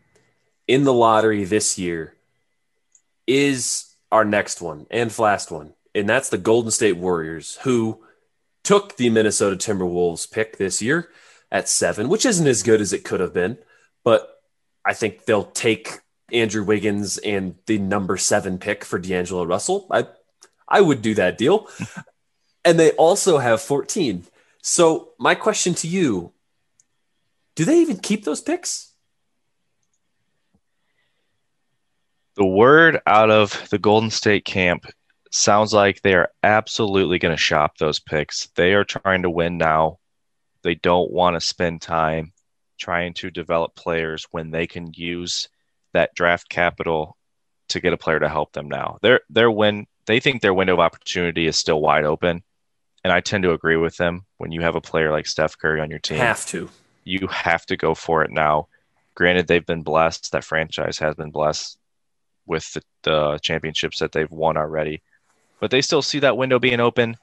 in the lottery this year is our next one and last one, and that's the Golden State Warriors, who took the Minnesota Timberwolves pick this year at seven, which isn't as good as it could have been, but I think they'll take Andrew Wiggins and the number seven pick for D'Angelo Russell. I I would do that deal. and they also have 14. So my question to you, do they even keep those picks? The word out of the Golden State camp sounds like they are absolutely going to shop those picks. They are trying to win now. They don't want to spend time trying to develop players when they can use that draft capital to get a player to help them now. Their their win they think their window of opportunity is still wide open. And I tend to agree with them. When you have a player like Steph Curry on your team, have to. You have to go for it now. Granted, they've been blessed. That franchise has been blessed with the, the championships that they've won already, but they still see that window being open,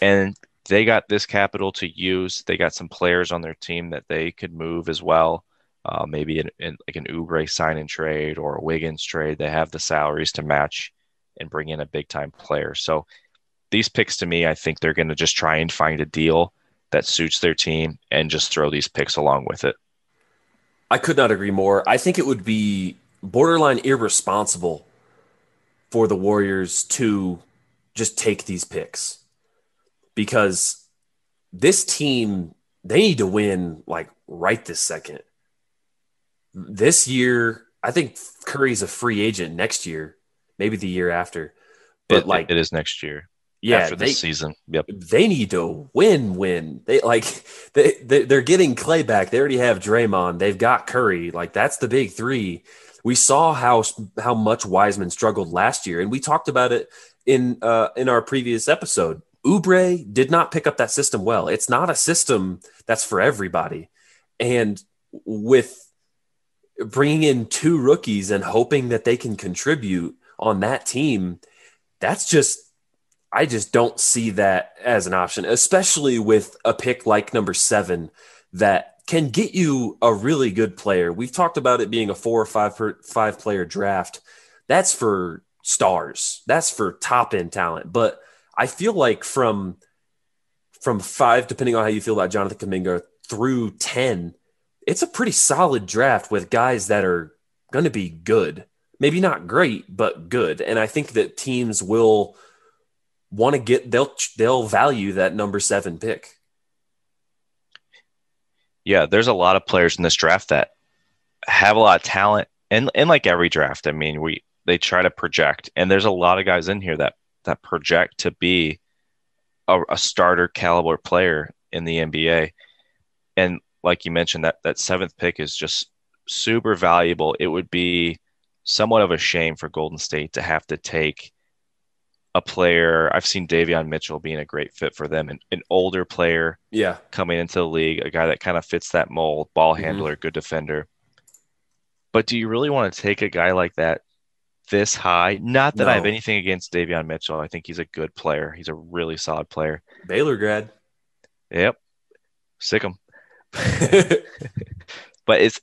and they got this capital to use. They got some players on their team that they could move as well. Uh, maybe in, in, like an Oubre sign and trade or a Wiggins trade. They have the salaries to match and bring in a big time player. So these picks to me, I think they're going to just try and find a deal that suits their team and just throw these picks along with it. I could not agree more. I think it would be borderline irresponsible for the Warriors to just take these picks because this team they need to win like right this second. This year, I think Curry's a free agent next year, maybe the year after. But it, like it is next year. Yeah, after this they, season. Yep. They need to win, win. They like they, they are getting Klay back. They already have Draymond. They've got Curry. Like that's the big three. We saw how how much Wiseman struggled last year, and we talked about it in uh, in our previous episode. Oubre did not pick up that system well. It's not a system that's for everybody, and with bringing in two rookies and hoping that they can contribute on that team, that's just I just don't see that as an option, especially with a pick like number seven that can get you a really good player. We've talked about it being a four or five per, five player draft. That's for stars. That's for top end talent. But I feel like from from five, depending on how you feel about Jonathan Kuminga, through ten, it's a pretty solid draft with guys that are going to be good. Maybe not great, but good. And I think that teams will want to get they'll they'll value that number seven pick yeah, there's a lot of players in this draft that have a lot of talent, and and like every draft, I mean, we they try to project, and there's a lot of guys in here that that project to be a, a starter caliber player in the NBA, and like you mentioned, that that seventh pick is just super valuable. It would be somewhat of a shame for Golden State to have to take a player. I've seen Davion Mitchell being a great fit for them, an, an older player, yeah, coming into the league, a guy that kind of fits that mold, ball mm-hmm. handler, mm-hmm. good defender. But do you really want to take a guy like that this high? Not that no. I have anything against Davion Mitchell. I think he's a good player. He's a really solid player. Baylor grad. Yep. Sick him. but it's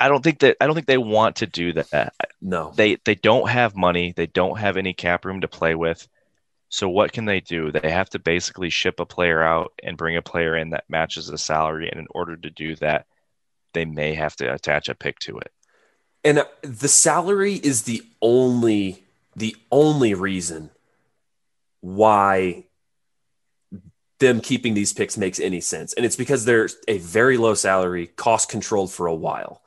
I don't think that I don't think they want to do that. No. They they don't have money, they don't have any cap room to play with. So what can they do? They have to basically ship a player out and bring a player in that matches the salary and in order to do that, they may have to attach a pick to it. And uh, the salary is the only the only reason why them keeping these picks makes any sense. And it's because they're a very low salary, cost controlled for a while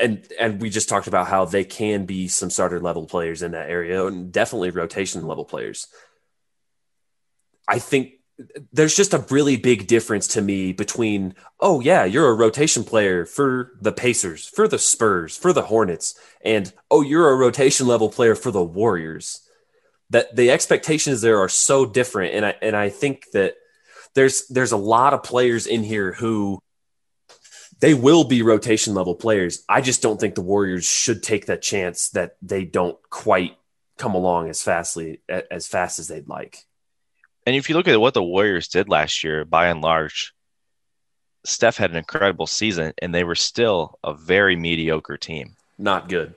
and and we just talked about how they can be some starter level players in that area and definitely rotation level players. I think there's just a really big difference to me between oh yeah you're a rotation player for the Pacers, for the Spurs, for the Hornets and oh you're a rotation level player for the Warriors. That the expectations there are so different and I and I think that there's there's a lot of players in here who they will be rotation level players. I just don't think the Warriors should take that chance that they don't quite come along as fastly as fast as they'd like. And if you look at what the Warriors did last year, by and large, Steph had an incredible season, and they were still a very mediocre team. Not good.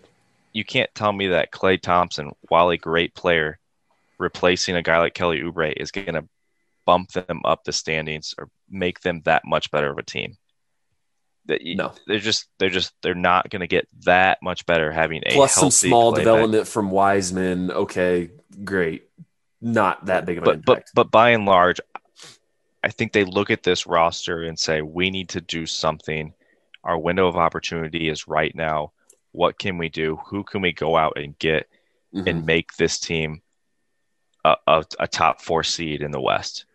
you can't tell me that Klay Thompson, while a great player, replacing a guy like Kelly Oubre is going to bump them up the standings or make them that much better of a team. That you, No. they're just they're just they're not going to get that much better having a Plus some small Klay back. development from Wiseman. Okay, great. Not that big of an But but impact. but by and large, I think they look at this roster and say we need to do something. Our window of opportunity is right now. What can we do? Who can we go out and get Mhm. and make this team a, a, a top four seed in the West?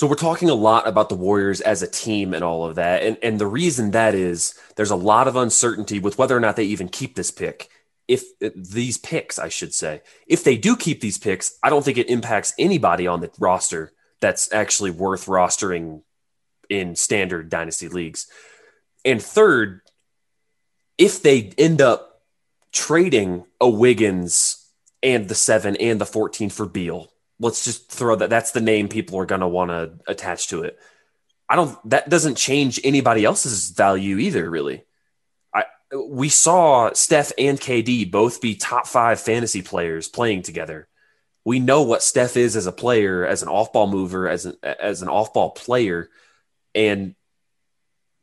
So we're talking a lot about the Warriors as a team and all of that. And and the reason that is there's a lot of uncertainty with whether or not they even keep this pick. If uh, these picks, I should say, if they do keep these picks, I don't think it impacts anybody on the roster that's actually worth rostering in standard dynasty leagues. And third, if they end up trading a Wiggins and the seven and the 14 for Beal, let's just throw that. That's the name people are going to want to attach to it. I don't, that doesn't change anybody else's value either, really. I, we saw Steph and KD both be top five fantasy players playing together. We know what Steph is as a player, as an off ball mover, as an, as an off ball player. And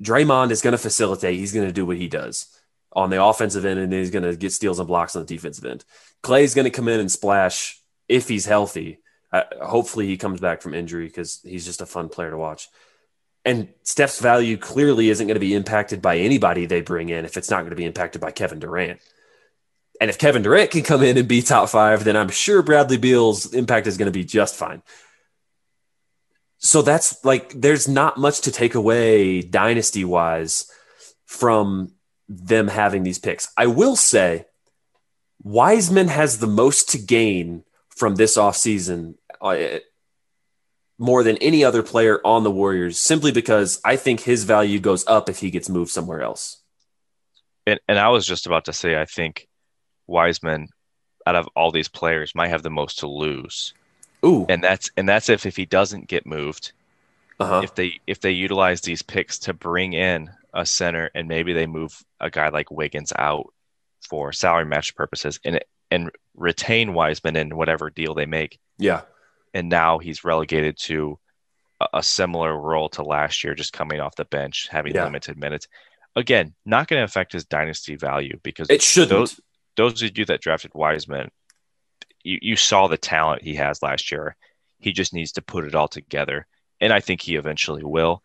Draymond is going to facilitate. He's going to do what he does on the offensive end, and he's going to get steals and blocks on the defensive end. Klay's going to come in and splash if he's healthy. Uh, hopefully, he comes back from injury because he's just a fun player to watch. And Steph's value clearly isn't going to be impacted by anybody they bring in if it's not going to be impacted by Kevin Durant. And if Kevin Durant can come in and be top five, then I'm sure Bradley Beal's impact is going to be just fine. So that's like, there's not much to take away dynasty wise from them having these picks. I will say Wiseman has the most to gain from this offseason uh, more than any other player on the Warriors, simply because I think his value goes up if he gets moved somewhere else. And, and I was just about to say, I think Wiseman, out of all these players, might have the most to lose, Ooh, and that's and that's if if he doesn't get moved, uh-huh. if they if they utilize these picks to bring in a center, and maybe they move a guy like Wiggins out for salary match purposes, and and retain Wiseman in whatever deal they make, yeah, and now he's relegated to a, a similar role to last year, just coming off the bench, having Yeah. limited minutes. Again, not going to affect his dynasty value because it shouldn't. those those of you that drafted Wiseman, you, you saw the talent he has last year. He just needs to put it all together. And I think he eventually will.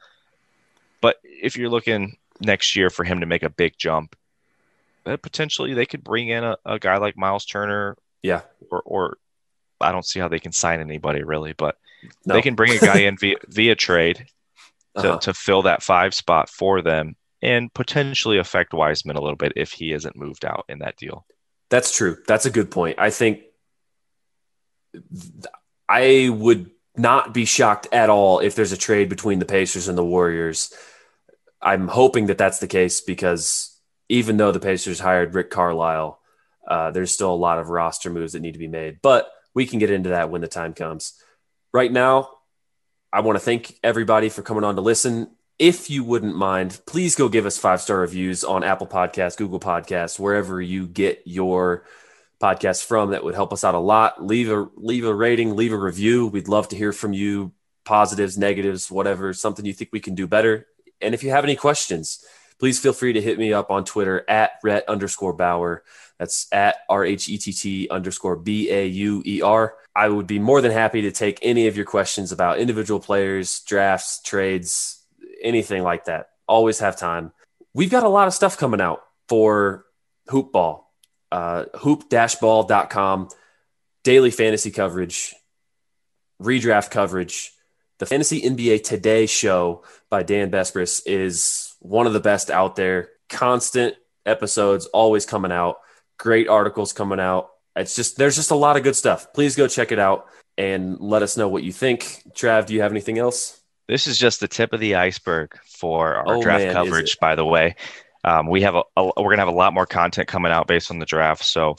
But if you're looking next year for him to make a big jump, potentially they could bring in a, a guy like Miles Turner yeah, or, or I don't see how they can sign anybody really, but no. they can bring a guy in via, via trade to, Uh-huh. to fill that five spot for them and potentially affect Wiseman a little bit if he isn't moved out in that deal. That's true. That's a good point. I think I would not be shocked at all if there's a trade between the Pacers and the Warriors. I'm hoping that that's the case because even though the Pacers hired Rick Carlisle, uh, there's still a lot of roster moves that need to be made. But we can get into that when the time comes. Right now, I want to thank everybody for coming on to listen. If you wouldn't mind, please go give us five star reviews on Apple Podcasts, Google Podcasts, wherever you get your podcasts from. That would help us out a lot. Leave a leave a rating, leave a review. We'd love to hear from you. Positives, negatives, whatever, something you think we can do better. And if you have any questions, please feel free to hit me up on Twitter at Rhett underscore Bauer. That's at R H E T T underscore B A U E R. I would be more than happy to take any of your questions about individual players, drafts, trades, anything like that. Always have time. We've got a lot of stuff coming out for Hoopball, uh, hoop-ball.com, daily fantasy coverage, redraft coverage. The Fantasy NBA Today show by Dan Besbris is one of the best out there. Constant episodes always coming out. Great articles coming out. It's just there's just a lot of good stuff. Please go check it out and let us know what you think. Trav, do you have anything else? This is just the tip of the iceberg for our Oh, draft man, coverage, by the way. Um, we have a, a we're gonna have a lot more content coming out based on the draft. So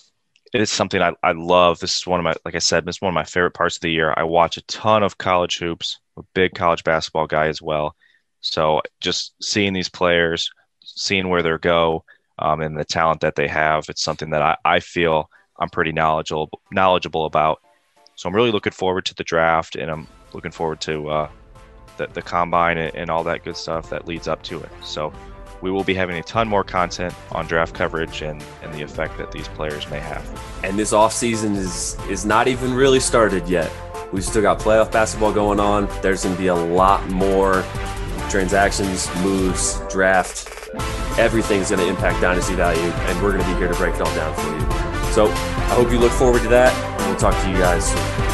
it is something I, I love. This is one of my like I said, this is one of my favorite parts of the year. I watch a ton of college hoops. A big college basketball guy as well. So just seeing these players, seeing where they go, um, and the talent that they have. It's something that I, I feel I'm pretty knowledgeable knowledgeable about. So I'm really looking forward to the draft, and I'm looking forward to uh, the, the combine and, and all that good stuff that leads up to it. So we will be having a ton more content on draft coverage and, and the effect that these players may have. And this offseason is is not even really started yet. We've still got playoff basketball going on. There's going to be a lot more transactions, moves, draft. Everything's going to impact dynasty value, and we're going to be here to break it all down for you. So I hope you look forward to that, and we'll talk to you guys soon.